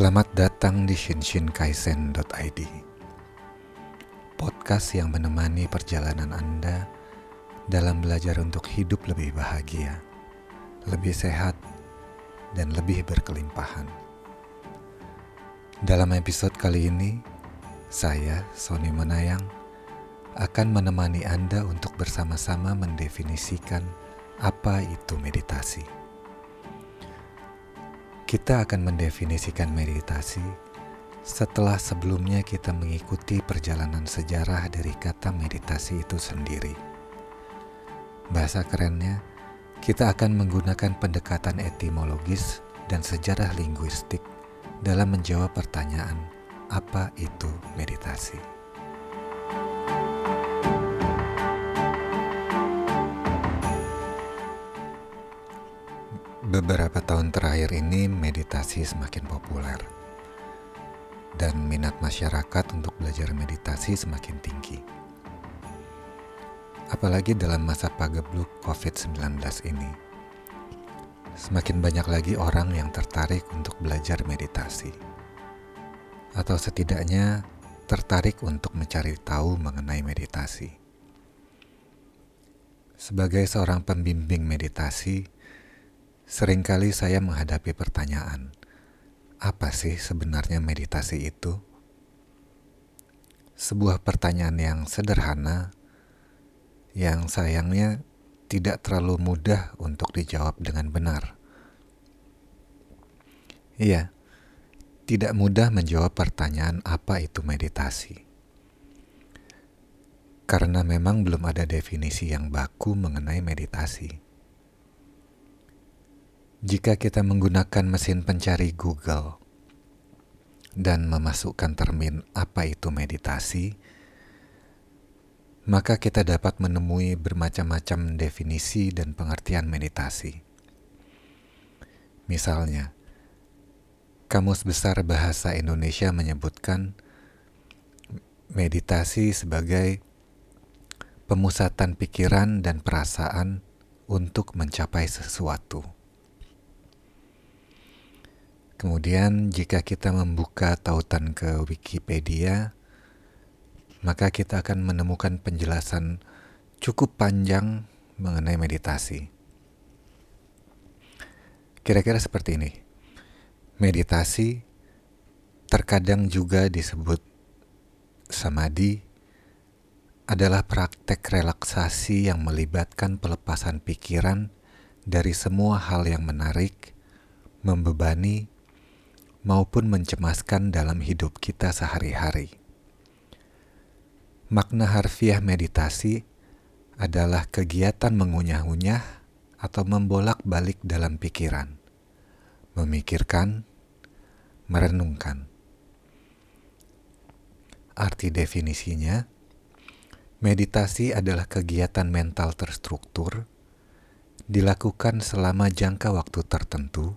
Selamat datang di shinshinkaisen.id Podcast yang menemani perjalanan Anda dalam belajar untuk hidup lebih bahagia, lebih sehat, dan lebih berkelimpahan. Dalam episode kali ini, saya, Sony Menayang, akan menemani Anda untuk bersama-sama mendefinisikan apa itu meditasi. Kita akan mendefinisikan meditasi setelah sebelumnya kita mengikuti perjalanan sejarah dari kata meditasi itu sendiri. Bahasa kerennya, kita akan menggunakan pendekatan etimologis dan sejarah linguistik dalam menjawab pertanyaan apa itu meditasi. Beberapa tahun terakhir ini meditasi semakin populer dan minat masyarakat untuk belajar meditasi semakin tinggi. Apalagi dalam masa pagebluk COVID-19 ini. Semakin banyak lagi orang yang tertarik untuk belajar meditasi. Atau setidaknya tertarik untuk mencari tahu mengenai meditasi. Sebagai seorang pembimbing meditasi, Seringkali saya menghadapi pertanyaan, apa sih sebenarnya meditasi itu? Sebuah pertanyaan yang sederhana, yang sayangnya tidak terlalu mudah untuk dijawab dengan benar. Iya, tidak mudah menjawab pertanyaan apa itu meditasi. Karena memang belum ada definisi yang baku mengenai meditasi. Jika kita menggunakan mesin pencari Google dan memasukkan termin apa itu meditasi, maka kita dapat menemui bermacam-macam definisi dan pengertian meditasi. Misalnya, Kamus Besar Bahasa Indonesia menyebutkan meditasi sebagai pemusatan pikiran dan perasaan untuk mencapai sesuatu. Kemudian jika kita membuka tautan ke Wikipedia, maka kita akan menemukan penjelasan cukup panjang mengenai meditasi. Kira-kira seperti ini. Meditasi terkadang juga disebut samadhi adalah praktek relaksasi yang melibatkan pelepasan pikiran dari semua hal yang menarik, membebani, maupun mencemaskan dalam hidup kita sehari-hari. Makna harfiah meditasi adalah kegiatan mengunyah-unyah atau membolak-balik dalam pikiran, memikirkan, merenungkan. Arti definisinya, meditasi adalah kegiatan mental terstruktur, dilakukan selama jangka waktu tertentu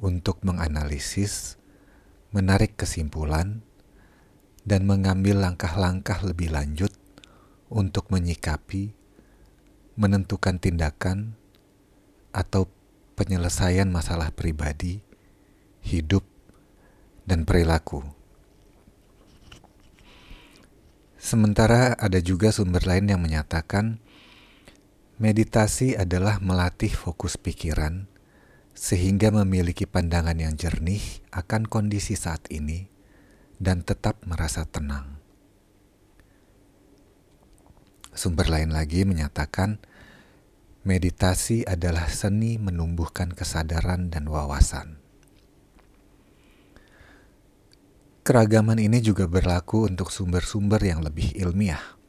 untuk menganalisis, menarik kesimpulan, dan mengambil langkah-langkah lebih lanjut untuk menyikapi, menentukan tindakan, atau penyelesaian masalah pribadi, hidup, dan perilaku. Sementara ada juga sumber lain yang menyatakan meditasi adalah melatih fokus pikiran sehingga memiliki pandangan yang jernih akan kondisi saat ini dan tetap merasa tenang. Sumber lain lagi menyatakan meditasi adalah seni menumbuhkan kesadaran dan wawasan. Keragaman ini juga berlaku untuk sumber-sumber yang lebih ilmiah.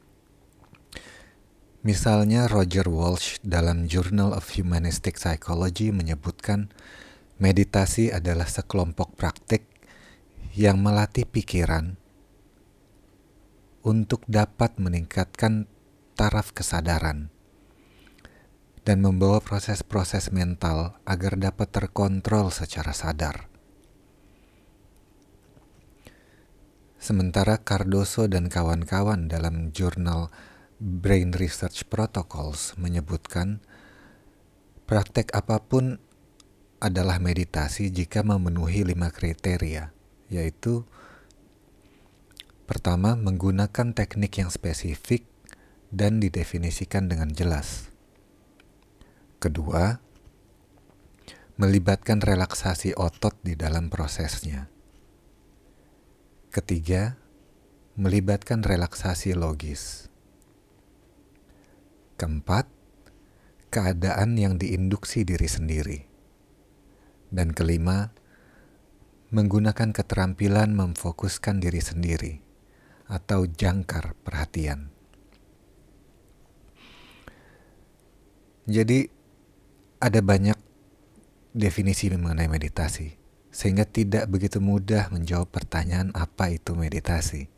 Misalnya Roger Walsh dalam Journal of Humanistic Psychology menyebutkan meditasi adalah sekelompok praktik yang melatih pikiran untuk dapat meningkatkan taraf kesadaran dan membawa proses-proses mental agar dapat terkontrol secara sadar. Sementara Cardoso dan kawan-kawan dalam jurnal Brain Research Protocols menyebutkan praktek apa pun adalah meditasi jika memenuhi lima kriteria, yaitu pertama, menggunakan teknik yang spesifik dan didefinisikan dengan jelas. Kedua, melibatkan relaksasi otot di dalam prosesnya. Ketiga, melibatkan relaksasi logis. Keempat, keadaan yang diinduksi diri sendiri. Dan kelima, menggunakan keterampilan memfokuskan diri sendiri atau jangkar perhatian. Jadi, ada banyak definisi mengenai meditasi, sehingga tidak begitu mudah menjawab pertanyaan apa itu meditasi.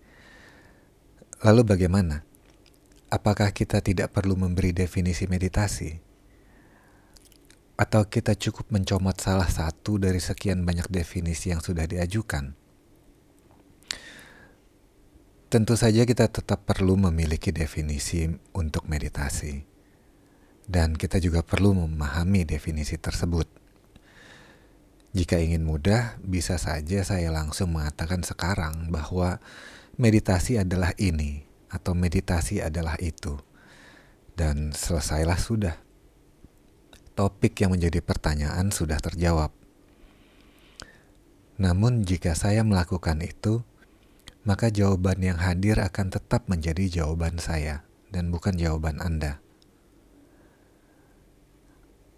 Lalu, bagaimana? Apakah kita tidak perlu memberi definisi meditasi? Atau kita cukup mencomot salah satu dari sekian banyak definisi yang sudah diajukan? Tentu saja kita tetap perlu memiliki definisi untuk meditasi. Dan kita juga perlu memahami definisi tersebut. Jika ingin mudah, bisa saja saya langsung mengatakan sekarang bahwa meditasi adalah ini atau meditasi adalah itu. Dan selesailah sudah topik yang menjadi pertanyaan sudah terjawab. Namun, jika saya melakukan itu, maka jawaban yang hadir akan tetap menjadi jawaban saya dan bukan jawaban Anda.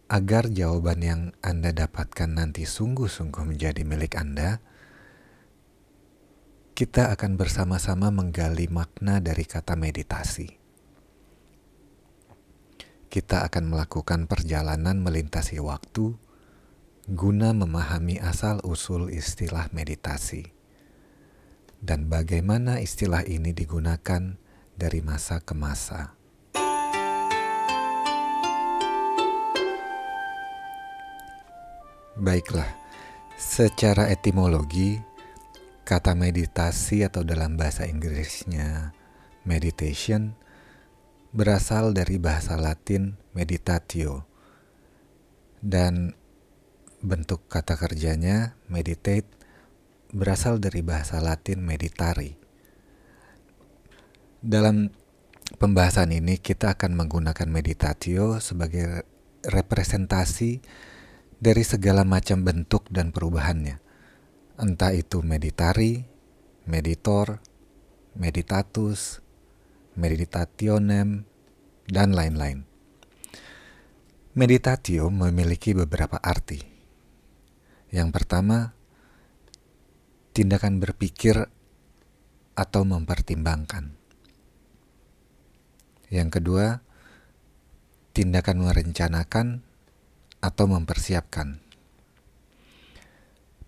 Agar jawaban yang Anda dapatkan nanti sungguh-sungguh menjadi milik Anda, kita akan bersama-sama menggali makna dari kata meditasi kita akan melakukan perjalanan melintasi waktu guna memahami asal-usul istilah meditasi dan bagaimana istilah ini digunakan dari masa ke masa. Baiklah, secara etimologi, kata meditasi atau dalam bahasa Inggrisnya meditation berasal dari bahasa Latin meditatio dan bentuk kata kerjanya meditate berasal dari bahasa Latin meditari. Dalam pembahasan ini kita akan menggunakan meditatio sebagai representasi dari segala macam bentuk dan perubahannya. Entah itu meditari, meditor, meditatus, meditationem, dan lain-lain. Meditatio memiliki beberapa arti. Yang pertama, tindakan berpikir atau mempertimbangkan. Yang kedua, tindakan merencanakan atau mempersiapkan.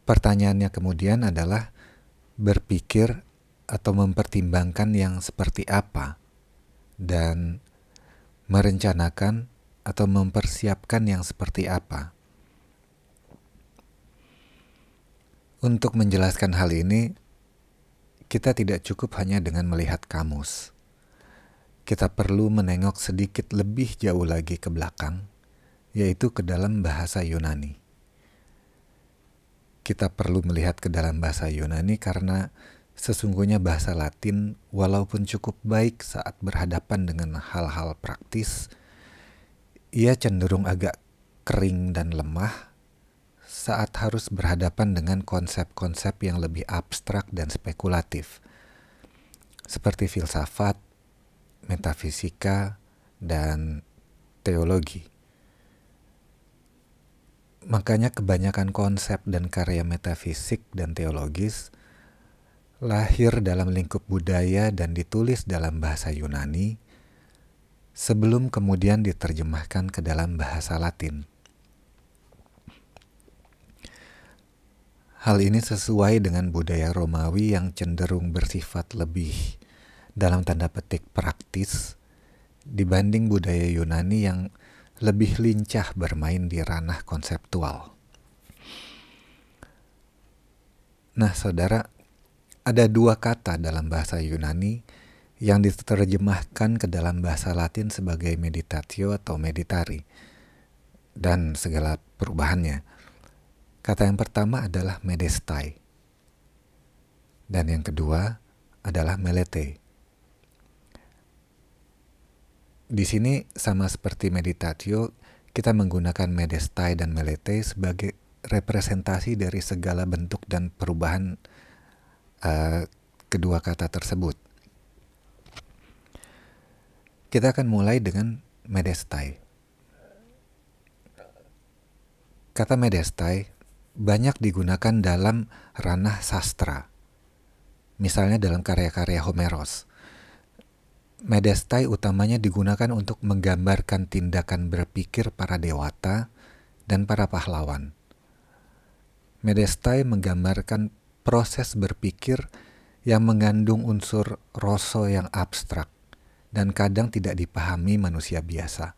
Pertanyaannya kemudian adalah berpikir atau mempertimbangkan yang seperti apa dan merencanakan atau mempersiapkan yang seperti apa. Untuk menjelaskan hal ini, kita tidak cukup hanya dengan melihat kamus. Kita perlu menengok sedikit lebih jauh lagi ke belakang, yaitu ke dalam bahasa Yunani. Kita perlu melihat ke dalam bahasa Yunani karena Sesungguhnya bahasa Latin, walaupun cukup baik saat berhadapan dengan hal-hal praktis, ia cenderung agak kering dan lemah saat harus berhadapan dengan konsep-konsep yang lebih abstrak dan spekulatif, seperti filsafat, metafisika, dan teologi. Makanya, kebanyakan konsep dan karya metafisik dan teologis lahir dalam lingkup budaya dan ditulis dalam bahasa Yunani sebelum kemudian diterjemahkan ke dalam bahasa Latin. Hal ini sesuai dengan budaya Romawi yang cenderung bersifat lebih dalam tanda petik praktis dibanding budaya Yunani yang lebih lincah bermain di ranah konseptual. Nah, saudara, ada dua kata dalam bahasa Yunani yang diterjemahkan ke dalam bahasa Latin sebagai meditatio atau meditari dan segala perubahannya. Kata yang pertama adalah medestai. Dan yang kedua adalah melete. Di sini sama seperti meditatio, kita menggunakan medestai dan melete sebagai representasi dari segala bentuk dan perubahan uh, kedua kata tersebut. Kita akan mulai dengan medestai. Kata medestai banyak digunakan dalam ranah sastra. Misalnya dalam karya-karya Homeros. Medestai utamanya digunakan untuk menggambarkan tindakan berpikir para dewata dan para pahlawan. Medestai menggambarkan proses berpikir yang mengandung unsur rasa yang abstrak dan kadang tidak dipahami manusia biasa.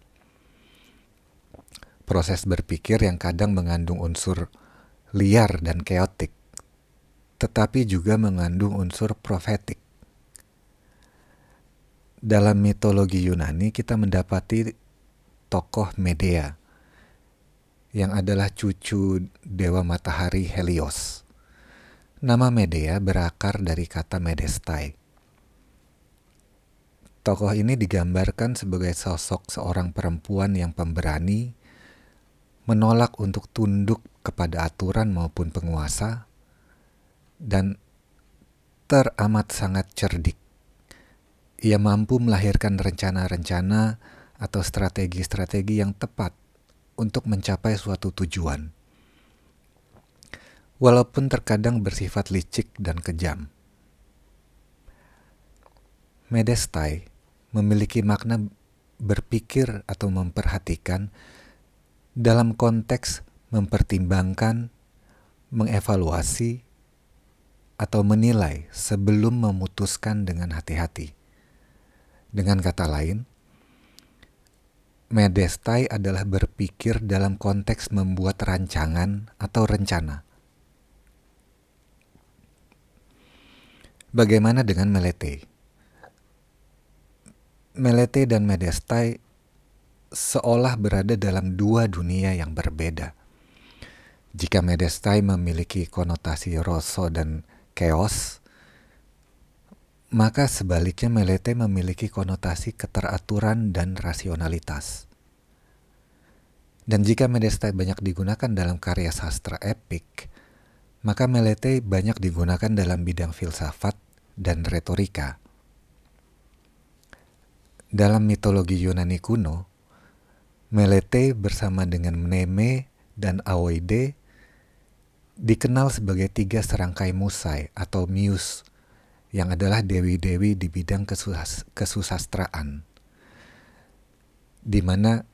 Proses berpikir yang kadang mengandung unsur liar dan keotik, tetapi juga mengandung unsur profetik. Dalam mitologi Yunani kita mendapati tokoh Medea yang adalah cucu dewa matahari Helios. Nama Medea berakar dari kata Medestai. Tokoh ini digambarkan sebagai sosok seorang perempuan yang pemberani, menolak untuk tunduk kepada aturan maupun penguasa, dan teramat sangat cerdik. Ia mampu melahirkan rencana-rencana atau strategi-strategi yang tepat untuk mencapai suatu tujuan, walaupun terkadang bersifat licik dan kejam. Medestai memiliki makna berpikir atau memperhatikan dalam konteks mempertimbangkan, mengevaluasi, atau menilai sebelum memutuskan dengan hati-hati. Dengan kata lain, medestai adalah berpikir dalam konteks membuat rancangan atau rencana. Bagaimana dengan melete? Melete dan medestai seolah berada dalam dua dunia yang berbeda. Jika medestai memiliki konotasi rosso dan chaos, maka sebaliknya melete memiliki konotasi keteraturan dan rasionalitas. Dan jika medestai banyak digunakan dalam karya sastra epik, maka melete banyak digunakan dalam bidang filsafat dan retorika. Dalam mitologi Yunani kuno, melete bersama dengan Mneme dan Aoide dikenal sebagai tiga serangkai musai atau muse yang adalah dewi-dewi di bidang kesus kesusastraan. Di mana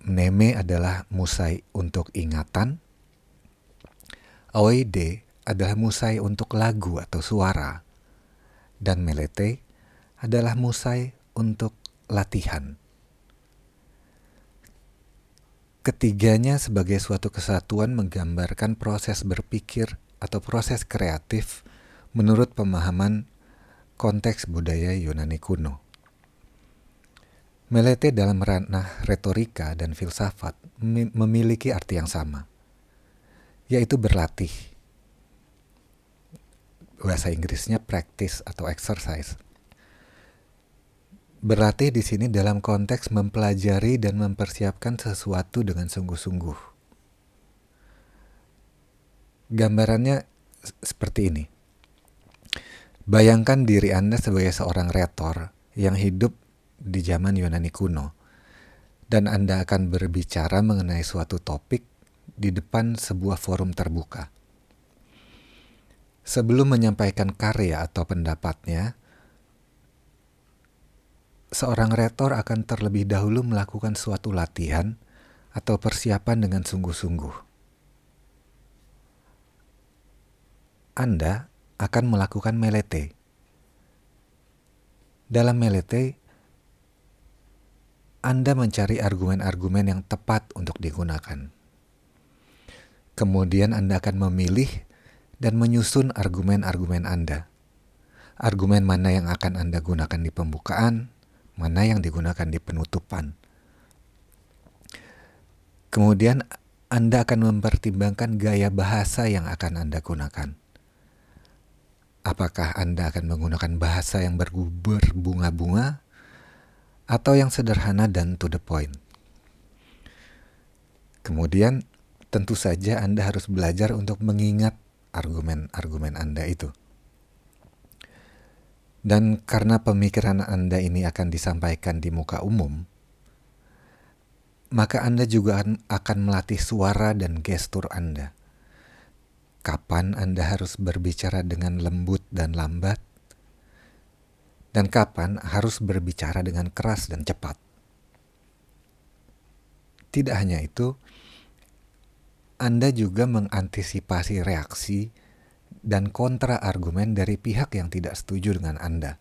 Neme adalah musai untuk ingatan, Aoide adalah musai untuk lagu atau suara, dan Melete adalah musai untuk latihan. Ketiganya sebagai suatu kesatuan menggambarkan proses berpikir atau proses kreatif menurut pemahaman konteks budaya Yunani kuno. Melete dalam ranah retorika dan filsafat memiliki arti yang sama, yaitu berlatih. Bahasa Inggrisnya practice atau exercise Berlatih di sini dalam konteks mempelajari dan mempersiapkan sesuatu dengan sungguh-sungguh. Gambarannya seperti ini. Bayangkan diri Anda sebagai seorang retor yang hidup di zaman Yunani kuno, dan Anda akan berbicara mengenai suatu topik di depan sebuah forum terbuka. Sebelum menyampaikan karya atau pendapatnya, seorang retor akan terlebih dahulu melakukan suatu latihan atau persiapan dengan sungguh-sungguh. Anda akan melakukan melete. Dalam melete, Anda mencari argumen-argumen yang tepat untuk digunakan. Kemudian Anda akan memilih dan menyusun argumen-argumen Anda. Argumen mana yang akan Anda gunakan di pembukaan, mana yang digunakan di penutupan. Kemudian Anda akan mempertimbangkan gaya bahasa yang akan Anda gunakan. Apakah Anda akan menggunakan bahasa yang berbunga-bunga atau yang sederhana dan to the point? Kemudian, tentu saja Anda harus belajar untuk mengingat argumen-argumen Anda itu. Dan karena pemikiran Anda ini akan disampaikan di muka umum, maka Anda juga akan melatih suara dan gestur Anda. Kapan Anda harus berbicara dengan lembut dan lambat, dan kapan harus berbicara dengan keras dan cepat. Tidak hanya itu, Anda juga mengantisipasi reaksi dan kontra argumen dari pihak yang tidak setuju dengan Anda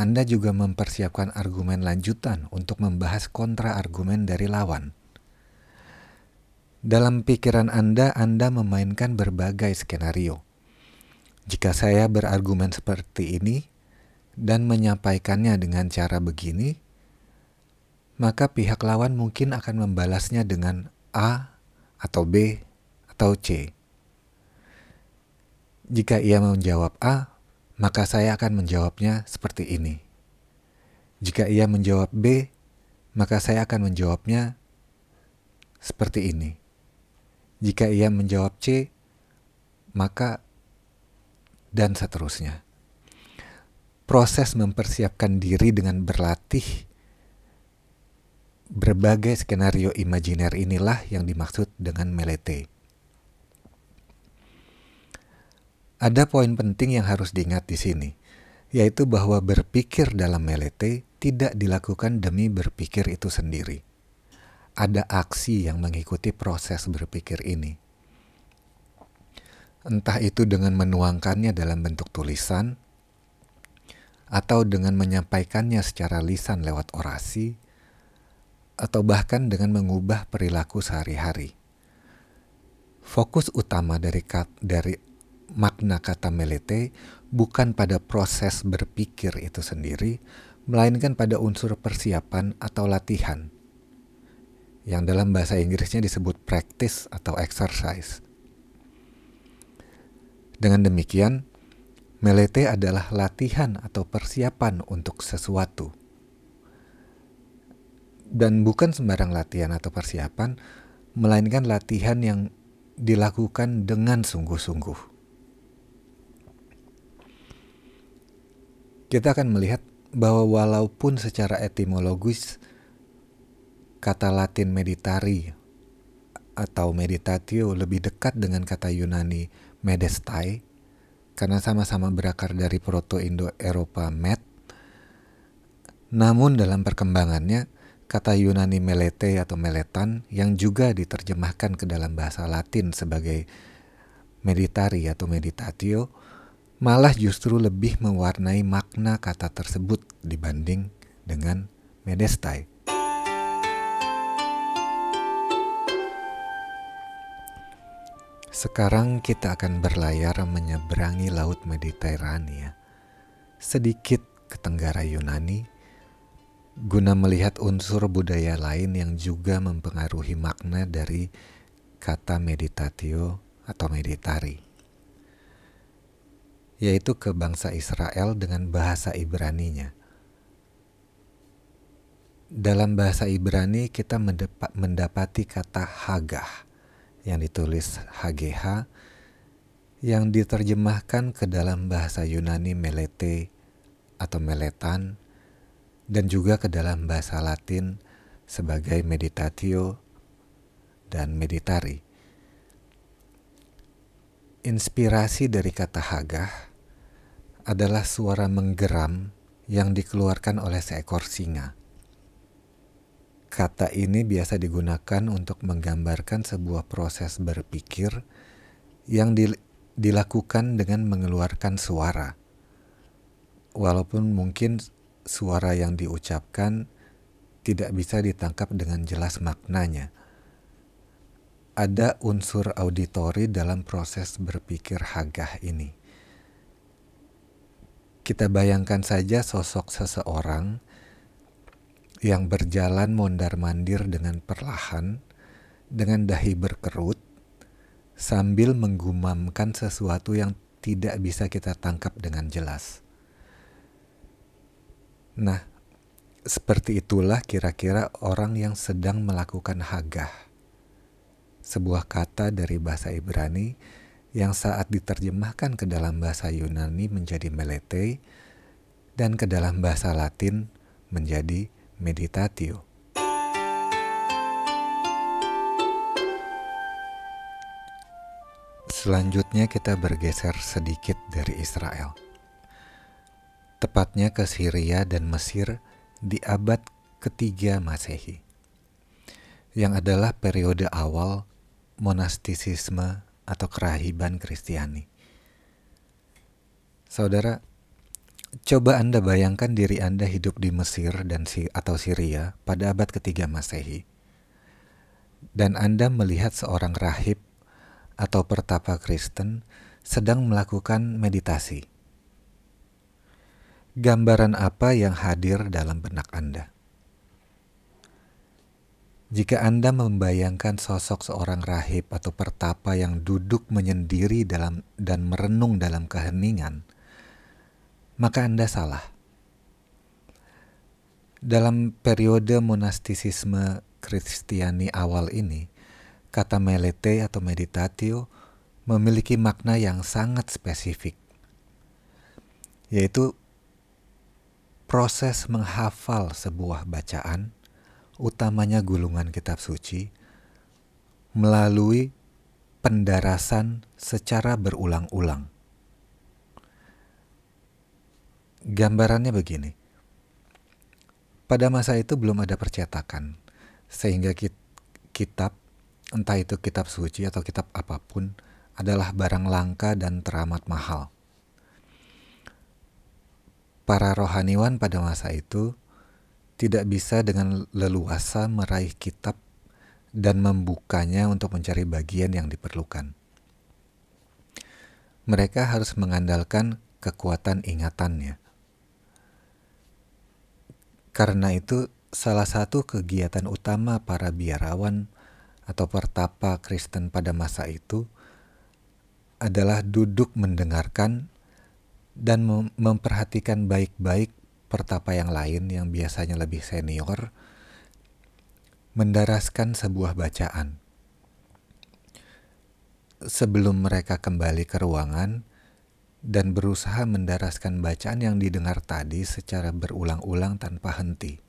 anda juga mempersiapkan argumen lanjutan untuk membahas kontra-argumen dari lawan. Dalam pikiran Anda, Anda memainkan berbagai skenario. Jika saya berargumen seperti ini dan menyampaikannya dengan cara begini, maka pihak lawan mungkin akan membalasnya dengan A atau B atau C. Jika ia menjawab A, maka saya akan menjawabnya seperti ini. Jika ia menjawab B, maka saya akan menjawabnya seperti ini. Jika ia menjawab C, maka dan seterusnya. Proses mempersiapkan diri dengan berlatih berbagai skenario imajiner inilah yang dimaksud dengan melete. Ada poin penting yang harus diingat di sini, yaitu bahwa berpikir dalam melete tidak dilakukan demi berpikir itu sendiri. Ada aksi yang mengikuti proses berpikir ini. Entah itu dengan menuangkannya dalam bentuk tulisan, atau dengan menyampaikannya secara lisan lewat orasi, atau bahkan dengan mengubah perilaku sehari-hari. Fokus utama dari, dari makna kata melete bukan pada proses berpikir itu sendiri, melainkan pada unsur persiapan atau latihan, yang dalam bahasa Inggrisnya disebut practice atau exercise. Dengan demikian, melete adalah latihan atau persiapan untuk sesuatu. Dan bukan sembarang latihan atau persiapan, melainkan latihan yang dilakukan dengan sungguh-sungguh. kita akan melihat bahwa walaupun secara etimologis kata Latin meditari atau meditatio lebih dekat dengan kata Yunani medestai karena sama-sama berakar dari Proto-Indo-Eropa med. Namun dalam perkembangannya kata Yunani melete atau meletan yang juga diterjemahkan ke dalam bahasa Latin sebagai meditari atau meditatio malah justru lebih mewarnai makna kata tersebut dibanding dengan medestai. Sekarang kita akan berlayar menyeberangi Laut Mediterania, sedikit ke Tenggara Yunani, guna melihat unsur budaya lain yang juga mempengaruhi makna dari kata meditatio atau meditari yaitu ke bangsa Israel dengan bahasa Ibraninya. Dalam bahasa Ibrani kita mendapati kata Hagah yang ditulis HGH yang diterjemahkan ke dalam bahasa Yunani melete atau meletan dan juga ke dalam bahasa Latin sebagai meditatio dan meditari. Inspirasi dari kata Hagah adalah suara menggeram yang dikeluarkan oleh seekor singa. Kata ini biasa digunakan untuk menggambarkan sebuah proses berpikir yang dilakukan dengan mengeluarkan suara. Walaupun mungkin suara yang diucapkan tidak bisa ditangkap dengan jelas maknanya. Ada unsur auditori dalam proses berpikir hagah ini. Kita bayangkan saja sosok seseorang yang berjalan mondar-mandir dengan perlahan, dengan dahi berkerut, sambil menggumamkan sesuatu yang tidak bisa kita tangkap dengan jelas. Nah, seperti itulah kira-kira orang yang sedang melakukan hagah. Sebuah kata dari bahasa Ibrani yang saat diterjemahkan ke dalam bahasa Yunani menjadi melete dan ke dalam bahasa Latin menjadi meditatio. Selanjutnya kita bergeser sedikit dari Israel. Tepatnya ke Syria dan Mesir di abad ketiga Masehi. Yang adalah periode awal monastisisme atau kerahiban Kristiani. Saudara, Coba Anda bayangkan diri Anda hidup di Mesir dan atau Syria pada abad ketiga Masehi. Dan Anda melihat seorang rahib atau pertapa Kristen sedang melakukan meditasi. Gambaran apa yang hadir dalam benak Anda? Jika Anda membayangkan sosok seorang rahib atau pertapa yang duduk menyendiri dalam dan merenung dalam keheningan, maka Anda salah. Dalam periode monastisisme Kristiani awal ini, kata melete atau meditatio memiliki makna yang sangat spesifik, yaitu proses menghafal sebuah bacaan, utamanya gulungan kitab suci, melalui pendarasan secara berulang-ulang. Gambarannya begini. Pada masa itu belum ada percetakan, sehingga kitab, entah itu kitab suci atau kitab apa pun, adalah barang langka dan teramat mahal. Para rohaniwan pada masa itu tidak bisa dengan leluasa meraih kitab dan membukanya untuk mencari bagian yang diperlukan. Mereka harus mengandalkan kekuatan ingatannya. Karena itu, salah satu kegiatan utama para biarawan atau pertapa Kristen pada masa itu adalah duduk mendengarkan dan memperhatikan baik-baik pertapa yang lain yang biasanya lebih senior mendaraskan sebuah bacaan. Sebelum mereka kembali ke ruangan, dan berusaha mendaraskan bacaan yang didengar tadi secara berulang-ulang tanpa henti.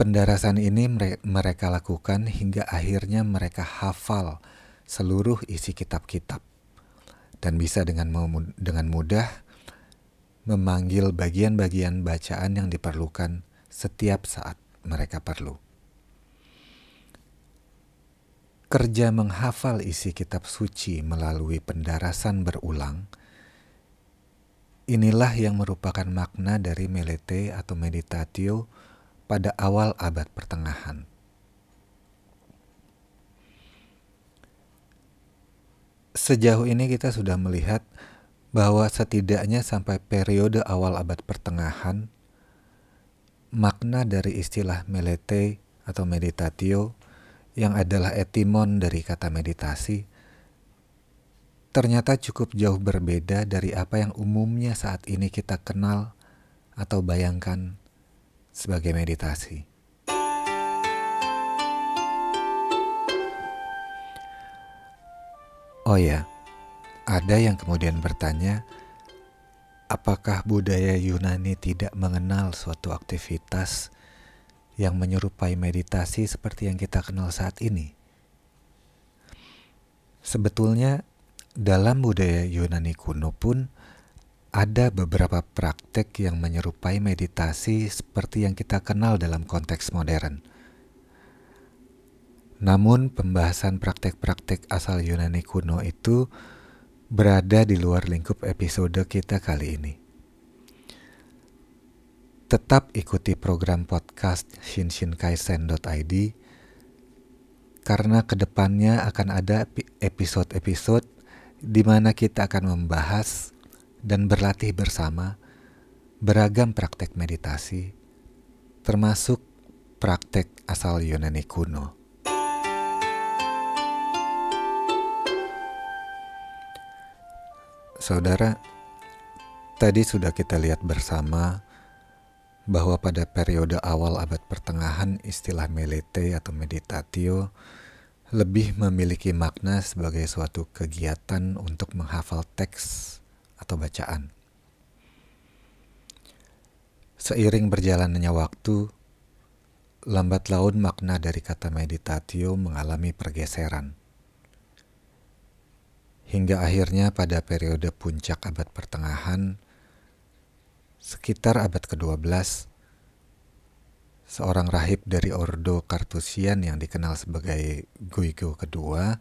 Pendarasan ini mereka lakukan hingga akhirnya mereka hafal seluruh isi kitab-kitab dan bisa dengan dengan mudah memanggil bagian-bagian bacaan yang diperlukan setiap saat mereka perlu. Kerja menghafal isi kitab suci melalui pendarasan berulang, inilah yang merupakan makna dari melete atau meditatio pada awal abad pertengahan. Sejauh ini kita sudah melihat bahwa setidaknya sampai periode awal abad pertengahan, makna dari istilah melete atau meditatio yang adalah etimon dari kata meditasi, ternyata cukup jauh berbeda dari apa yang umumnya saat ini kita kenal atau bayangkan sebagai meditasi. Oh ya, ada yang kemudian bertanya, apakah budaya Yunani tidak mengenal suatu aktivitas yang menyerupai meditasi seperti yang kita kenal saat ini. Sebetulnya, dalam budaya Yunani kuno pun ada beberapa praktek yang menyerupai meditasi seperti yang kita kenal dalam konteks modern. Namun, pembahasan praktek-praktek asal Yunani kuno itu berada di luar lingkup episode kita kali ini. Tetap ikuti program podcast shinshinkaisen.id karena ke depannya akan ada episode-episode di mana kita akan membahas dan berlatih bersama beragam praktek meditasi, termasuk praktek asal Yunani kuno. Saudara, tadi sudah kita lihat bersama bahwa pada periode awal abad pertengahan istilah melete atau meditatio lebih memiliki makna sebagai suatu kegiatan untuk menghafal teks atau bacaan. Seiring berjalannya waktu, lambat laun makna dari kata meditatio mengalami pergeseran hingga akhirnya pada periode puncak abad pertengahan, sekitar abad ke-12, seorang rahib dari Ordo Kartusian yang dikenal sebagai Guigo kedua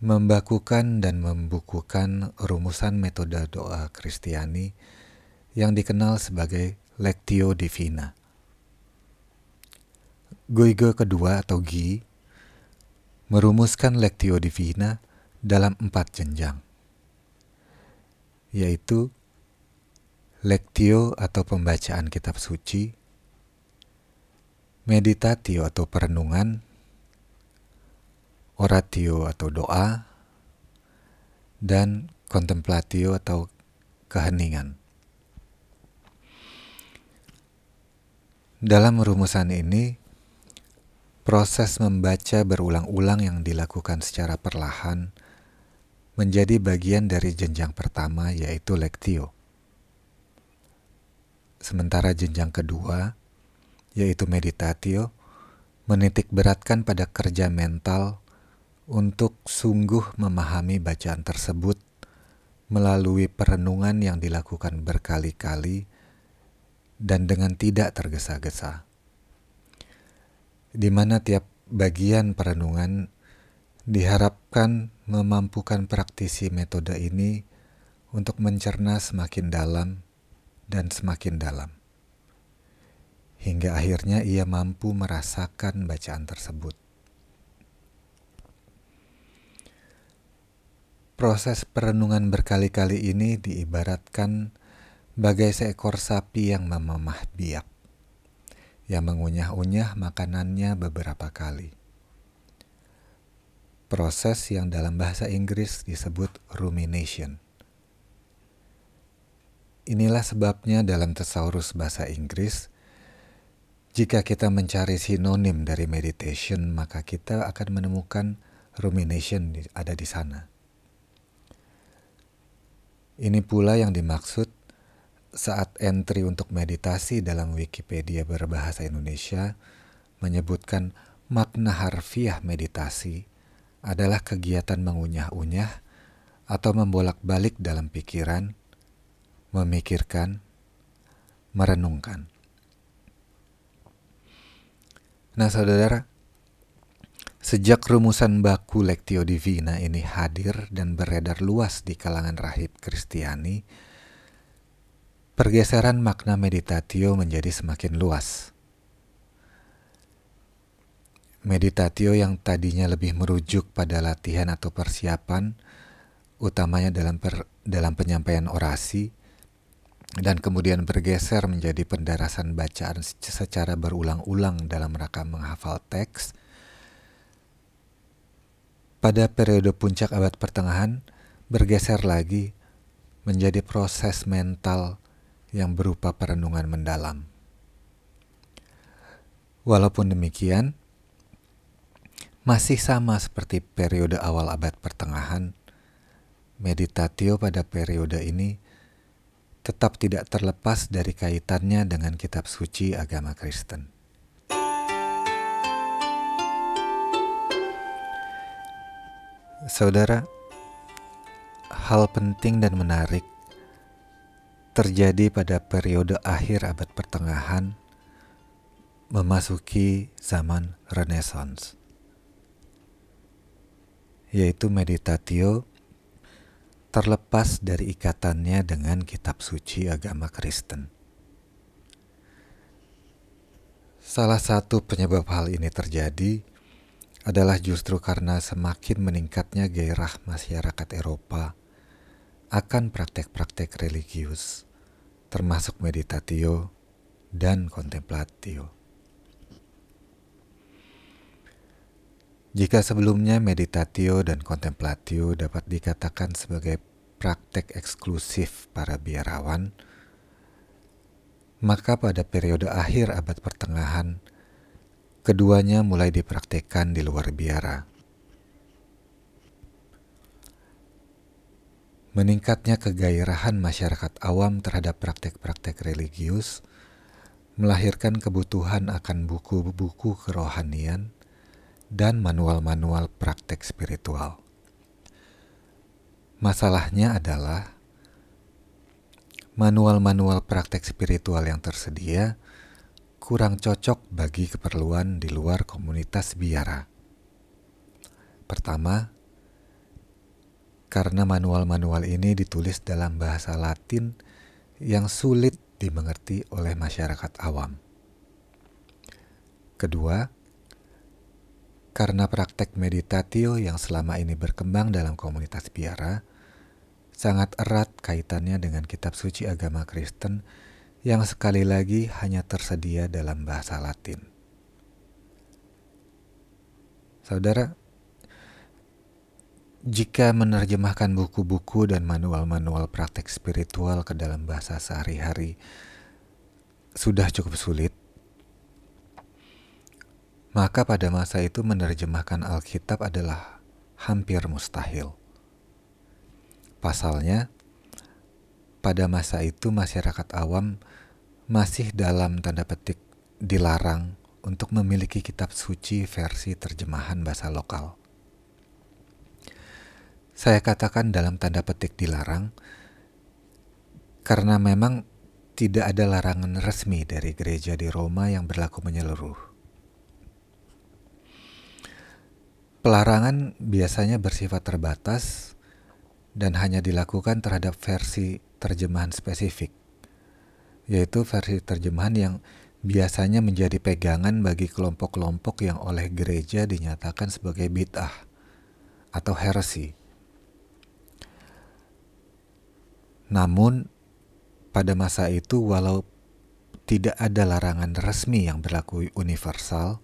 membakukan dan membukukan rumusan metode doa Kristiani yang dikenal sebagai Lectio Divina. Guigo kedua atau Gi merumuskan Lectio Divina dalam empat jenjang, yaitu lectio atau pembacaan kitab suci, meditatio atau perenungan, oratio atau doa, dan kontemplatio atau keheningan. Dalam rumusan ini, proses membaca berulang-ulang yang dilakukan secara perlahan menjadi bagian dari jenjang pertama yaitu lectio. Sementara jenjang kedua yaitu meditatio menitik beratkan pada kerja mental untuk sungguh memahami bacaan tersebut melalui perenungan yang dilakukan berkali-kali dan dengan tidak tergesa-gesa. Di mana tiap bagian perenungan diharapkan memampukan praktisi metode ini untuk mencerna semakin dalam dan semakin dalam, hingga akhirnya ia mampu merasakan bacaan tersebut. Proses perenungan berkali-kali ini diibaratkan bagai seekor sapi yang memamah biak, yang mengunyah-unyah makanannya beberapa kali proses yang dalam bahasa Inggris disebut rumination. Inilah sebabnya dalam tesaurus bahasa Inggris, jika kita mencari sinonim dari meditation, maka kita akan menemukan rumination ada di sana. Ini pula yang dimaksud saat entry untuk meditasi dalam Wikipedia berbahasa Indonesia menyebutkan makna harfiah meditasi adalah kegiatan mengunyah-unyah atau membolak-balik dalam pikiran, memikirkan, merenungkan. Nah, saudara, sejak rumusan baku Lectio Divina ini hadir dan beredar luas di kalangan rahib Kristiani, pergeseran makna meditatio menjadi semakin luas Meditatio yang tadinya lebih merujuk pada latihan atau persiapan, utamanya dalam per, dalam penyampaian orasi, dan kemudian bergeser menjadi pendarasan bacaan secara berulang-ulang dalam rangka menghafal teks. Pada periode puncak abad pertengahan, bergeser lagi menjadi proses mental yang berupa perenungan mendalam. Walaupun demikian, masih sama seperti periode awal abad pertengahan, meditatio pada periode ini tetap tidak terlepas dari kaitannya dengan kitab suci agama Kristen. Saudara, hal penting dan menarik terjadi pada periode akhir abad pertengahan memasuki zaman Renaissance yaitu meditatio terlepas dari ikatannya dengan kitab suci agama Kristen. Salah satu penyebab hal ini terjadi adalah justru karena semakin meningkatnya gairah masyarakat Eropa akan praktek-praktek religius termasuk meditatio dan kontemplatio. Jika sebelumnya meditatio dan kontemplatio dapat dikatakan sebagai praktek eksklusif para biarawan, maka pada periode akhir abad pertengahan, keduanya mulai dipraktekkan di luar biara. Meningkatnya kegairahan masyarakat awam terhadap praktek-praktek religius melahirkan kebutuhan akan buku-buku kerohanian dan manual-manual praktek spiritual. Masalahnya adalah manual-manual praktek spiritual yang tersedia kurang cocok bagi keperluan di luar komunitas biara. Pertama, karena manual-manual ini ditulis dalam bahasa Latin yang sulit dimengerti oleh masyarakat awam. Kedua, karena praktek meditatio yang selama ini berkembang dalam komunitas biara sangat erat kaitannya dengan kitab suci agama Kristen yang sekali lagi hanya tersedia dalam bahasa Latin. Saudara, jika menerjemahkan buku-buku dan manual-manual praktek spiritual ke dalam bahasa sehari-hari sudah cukup sulit, maka pada masa itu menerjemahkan Alkitab adalah hampir mustahil. Pasalnya, pada masa itu masyarakat awam masih dalam tanda petik dilarang untuk memiliki kitab suci versi terjemahan bahasa lokal. Saya katakan dalam tanda petik dilarang karena memang tidak ada larangan resmi dari gereja di Roma yang berlaku menyeluruh. Pelarangan biasanya bersifat terbatas dan hanya dilakukan terhadap versi terjemahan spesifik, yaitu versi terjemahan yang biasanya menjadi pegangan bagi kelompok-kelompok yang oleh gereja dinyatakan sebagai bid'ah atau heresi. Namun, pada masa itu, walau tidak ada larangan resmi yang berlaku universal,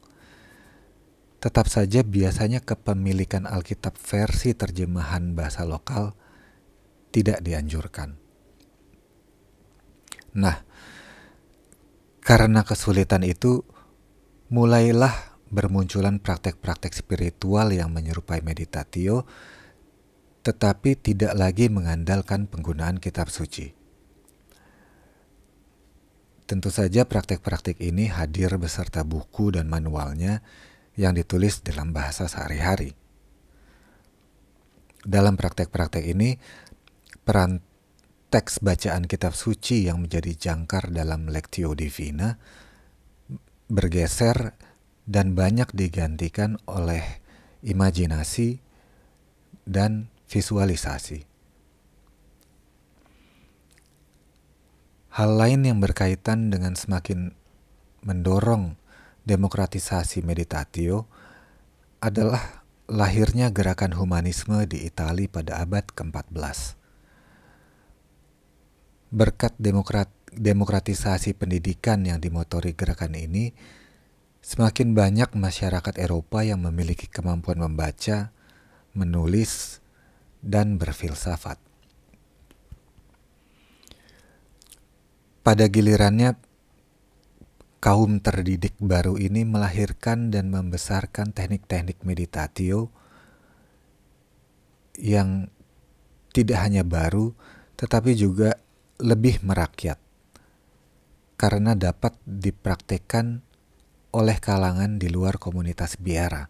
Tetap saja biasanya kepemilikan Alkitab versi terjemahan bahasa lokal tidak dianjurkan. Nah, karena kesulitan itu, mulailah bermunculan praktek-praktek spiritual yang menyerupai meditatio, tetapi tidak lagi mengandalkan penggunaan kitab suci. Tentu saja praktek-praktek ini hadir beserta buku dan manualnya yang ditulis dalam bahasa sehari-hari. Dalam praktek-praktek ini, peran teks bacaan kitab suci yang menjadi jangkar dalam Lectio Divina bergeser dan banyak digantikan oleh imajinasi dan visualisasi. Hal lain yang berkaitan dengan semakin mendorong demokratisasi meditatio adalah lahirnya gerakan humanisme di Italia pada abad ke-14. Berkat demokrat, demokratisasi pendidikan yang dimotori gerakan ini, semakin banyak masyarakat Eropa yang memiliki kemampuan membaca, menulis, dan berfilsafat. Pada gilirannya, kaum terdidik baru ini melahirkan dan membesarkan teknik-teknik meditatio yang tidak hanya baru tetapi juga lebih merakyat karena dapat dipraktekkan oleh kalangan di luar komunitas biara.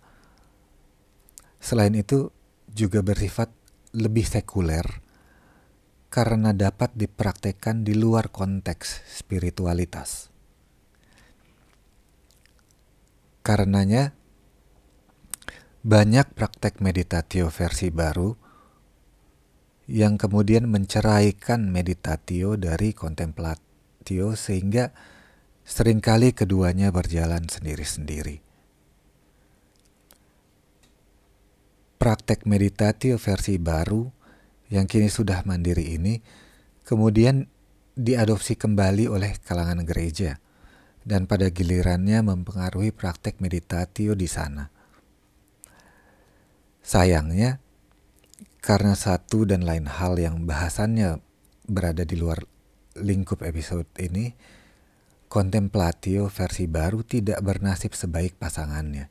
Selain itu juga bersifat lebih sekuler karena dapat dipraktekkan di luar konteks spiritualitas. Karenanya, banyak praktek meditatio versi baru yang kemudian menceraikan meditatio dari kontemplatio sehingga sering kali keduanya berjalan sendiri-sendiri. Praktek meditatio versi baru yang kini sudah mandiri ini kemudian diadopsi kembali oleh kalangan gereja dan pada gilirannya mempengaruhi praktek meditatio di sana. Sayangnya, karena satu dan lain hal yang bahasannya berada di luar lingkup episode ini, kontemplatio versi baru tidak bernasib sebaik pasangannya.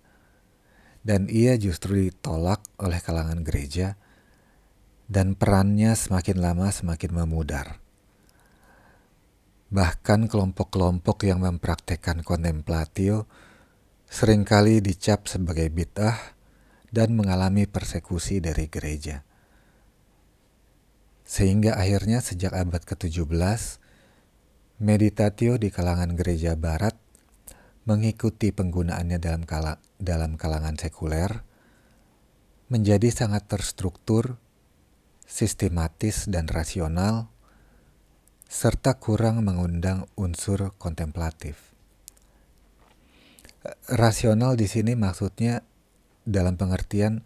Dan ia justru ditolak oleh kalangan gereja dan perannya semakin lama semakin memudar. Bahkan kelompok-kelompok yang mempraktekkan kontemplatio sering kali dicap sebagai bid'ah dan mengalami persekusi dari gereja. Sehingga akhirnya sejak abad ke-17, meditatio di kalangan gereja barat mengikuti penggunaannya dalam, kala, dalam kalangan sekuler menjadi sangat terstruktur, sistematis, dan rasional serta kurang mengundang unsur kontemplatif. Rasional di sini maksudnya dalam pengertian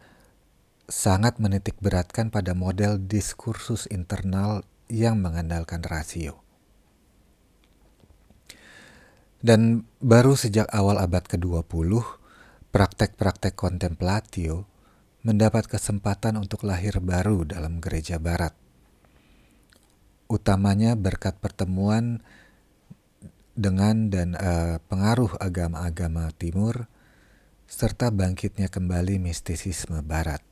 sangat menitik beratkan pada model diskursus internal yang mengandalkan rasio. Dan baru sejak awal abad ke-20, praktek-praktek kontemplatio mendapat kesempatan untuk lahir baru dalam gereja barat utamanya berkat pertemuan dengan dan uh, pengaruh agama-agama timur serta bangkitnya kembali mistisisme barat.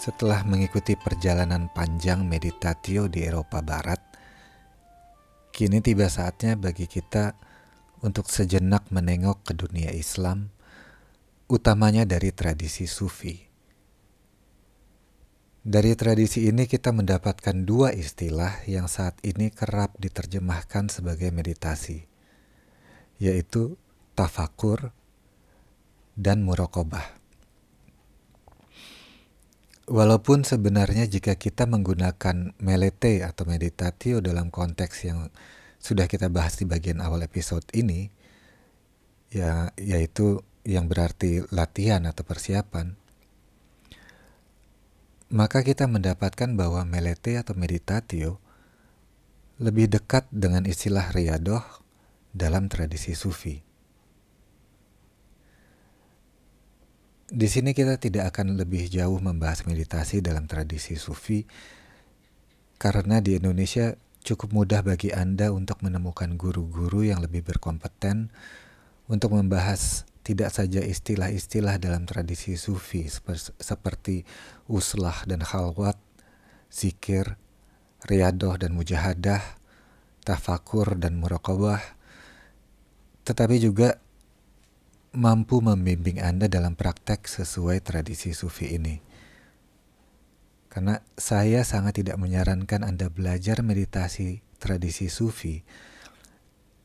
Setelah mengikuti perjalanan panjang meditatio di Eropa Barat, kini tiba saatnya bagi kita untuk sejenak menengok ke dunia Islam utamanya dari tradisi Sufi. Dari tradisi ini kita mendapatkan dua istilah yang saat ini kerap diterjemahkan sebagai meditasi, yaitu tafakur dan murokobah. Walaupun sebenarnya jika kita menggunakan melete atau meditatio dalam konteks yang sudah kita bahas di bagian awal episode ini, ya yaitu yang berarti latihan atau persiapan, maka kita mendapatkan bahwa melete atau meditatio lebih dekat dengan istilah riadoh dalam tradisi sufi. Di sini kita tidak akan lebih jauh membahas meditasi dalam tradisi sufi karena di Indonesia cukup mudah bagi Anda untuk menemukan guru-guru yang lebih berkompeten untuk membahas tidak saja istilah-istilah dalam tradisi sufi seperti uslah dan khalwat, zikir, riadoh dan mujahadah, tafakur dan muraqabah, tetapi juga mampu membimbing Anda dalam praktek sesuai tradisi sufi ini. Karena saya sangat tidak menyarankan Anda belajar meditasi tradisi sufi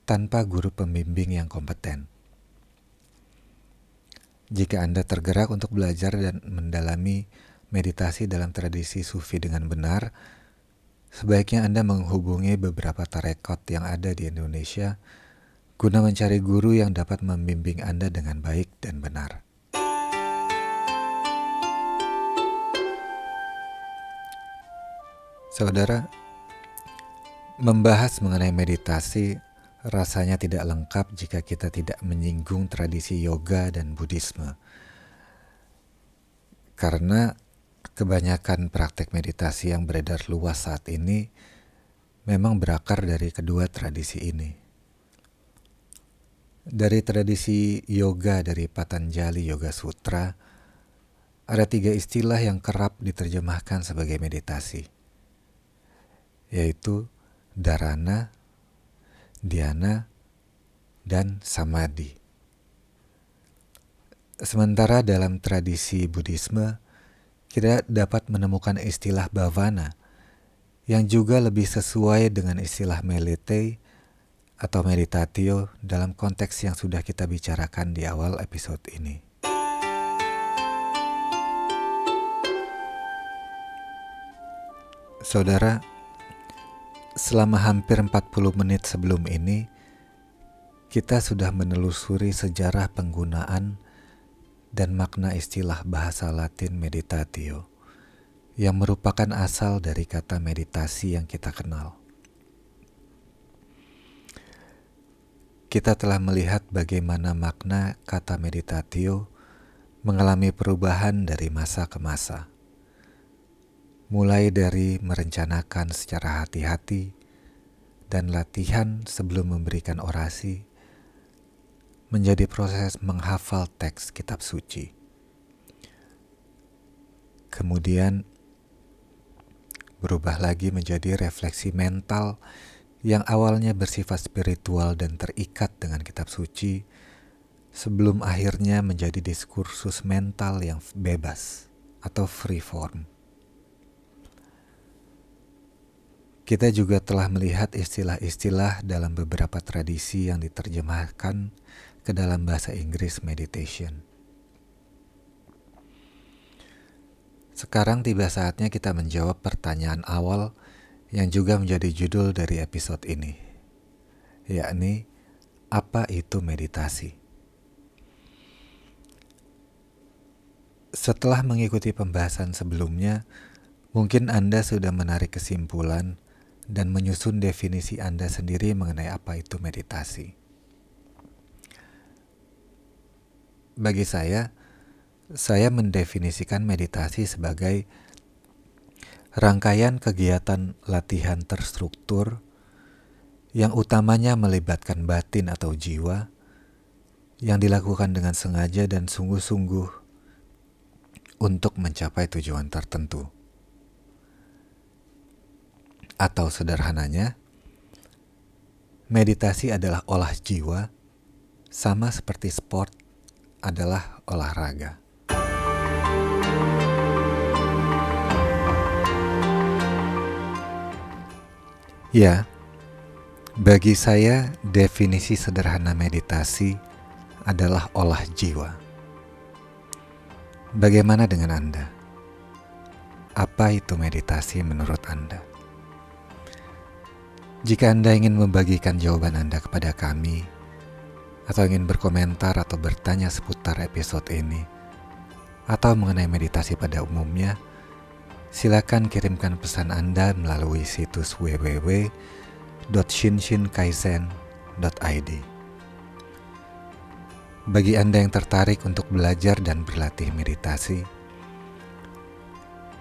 tanpa guru pembimbing yang kompeten. Jika Anda tergerak untuk belajar dan mendalami meditasi dalam tradisi sufi dengan benar, sebaiknya Anda menghubungi beberapa tarekat yang ada di Indonesia guna mencari guru yang dapat membimbing Anda dengan baik dan benar. Saudara, membahas mengenai meditasi rasanya tidak lengkap jika kita tidak menyinggung tradisi yoga dan Buddhisme. Karena kebanyakan praktek meditasi yang beredar luas saat ini memang berakar dari kedua tradisi ini. Dari tradisi yoga dari Patanjali Yoga Sutra, ada tiga istilah yang kerap diterjemahkan sebagai meditasi, yaitu dharana, Diana, dan Samadhi. Sementara dalam tradisi Buddhisme, kita dapat menemukan istilah bhavana yang juga lebih sesuai dengan istilah melete atau meditatio dalam konteks yang sudah kita bicarakan di awal episode ini. Saudara, Selama hampir 40 menit sebelum ini, kita sudah menelusuri sejarah penggunaan dan makna istilah bahasa Latin meditatio yang merupakan asal dari kata meditasi yang kita kenal. Kita telah melihat bagaimana makna kata meditatio mengalami perubahan dari masa ke masa. Mulai dari merencanakan secara hati-hati dan latihan sebelum memberikan orasi, menjadi proses menghafal teks kitab suci. Kemudian berubah lagi menjadi refleksi mental yang awalnya bersifat spiritual dan terikat dengan kitab suci sebelum akhirnya menjadi diskursus mental yang bebas atau free form. Kita juga telah melihat istilah-istilah dalam beberapa tradisi yang diterjemahkan ke dalam bahasa Inggris meditation. Sekarang tiba saatnya kita menjawab pertanyaan awal yang juga menjadi judul dari episode ini, yakni apa itu meditasi? Setelah mengikuti pembahasan sebelumnya, mungkin Anda sudah menarik kesimpulan dan menyusun definisi Anda sendiri mengenai apa itu meditasi. Bagi saya, saya mendefinisikan meditasi sebagai rangkaian kegiatan latihan terstruktur yang utamanya melibatkan batin atau jiwa yang dilakukan dengan sengaja dan sungguh-sungguh untuk mencapai tujuan tertentu. Atau sederhananya, meditasi adalah olah jiwa, sama seperti sport adalah olahraga. Ya, bagi saya definisi sederhana meditasi adalah olah jiwa. Bagaimana dengan Anda? Apa itu meditasi menurut Anda? Jika Anda ingin membagikan jawaban Anda kepada kami, atau ingin berkomentar atau bertanya seputar episode ini, atau mengenai meditasi pada umumnya, silakan kirimkan pesan Anda melalui situs www.shinshinkaisen.id. Bagi Anda yang tertarik untuk belajar dan berlatih meditasi,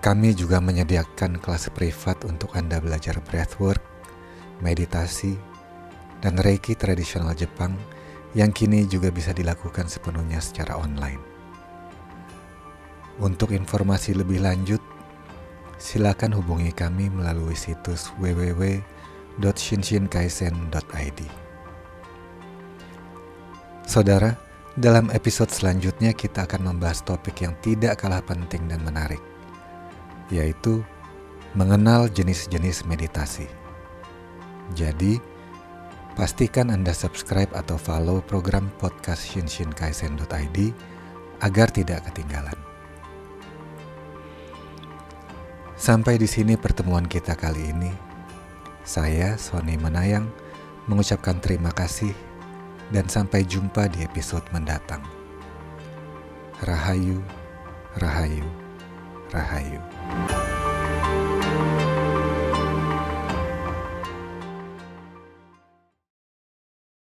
kami juga menyediakan kelas privat untuk Anda belajar breathwork, meditasi, dan reiki tradisional Jepang yang kini juga bisa dilakukan sepenuhnya secara online. Untuk informasi lebih lanjut, silakan hubungi kami melalui situs www.shinshinkaisen.id. Saudara, dalam episode selanjutnya kita akan membahas topik yang tidak kalah penting dan menarik, yaitu mengenal jenis-jenis meditasi. Jadi, pastikan Anda subscribe atau follow program podcast shinshinkaisen.id agar tidak ketinggalan. Sampai di sini pertemuan kita kali ini. Saya, Sony Menayang, mengucapkan terima kasih dan sampai jumpa di episode mendatang. Rahayu, Rahayu, Rahayu.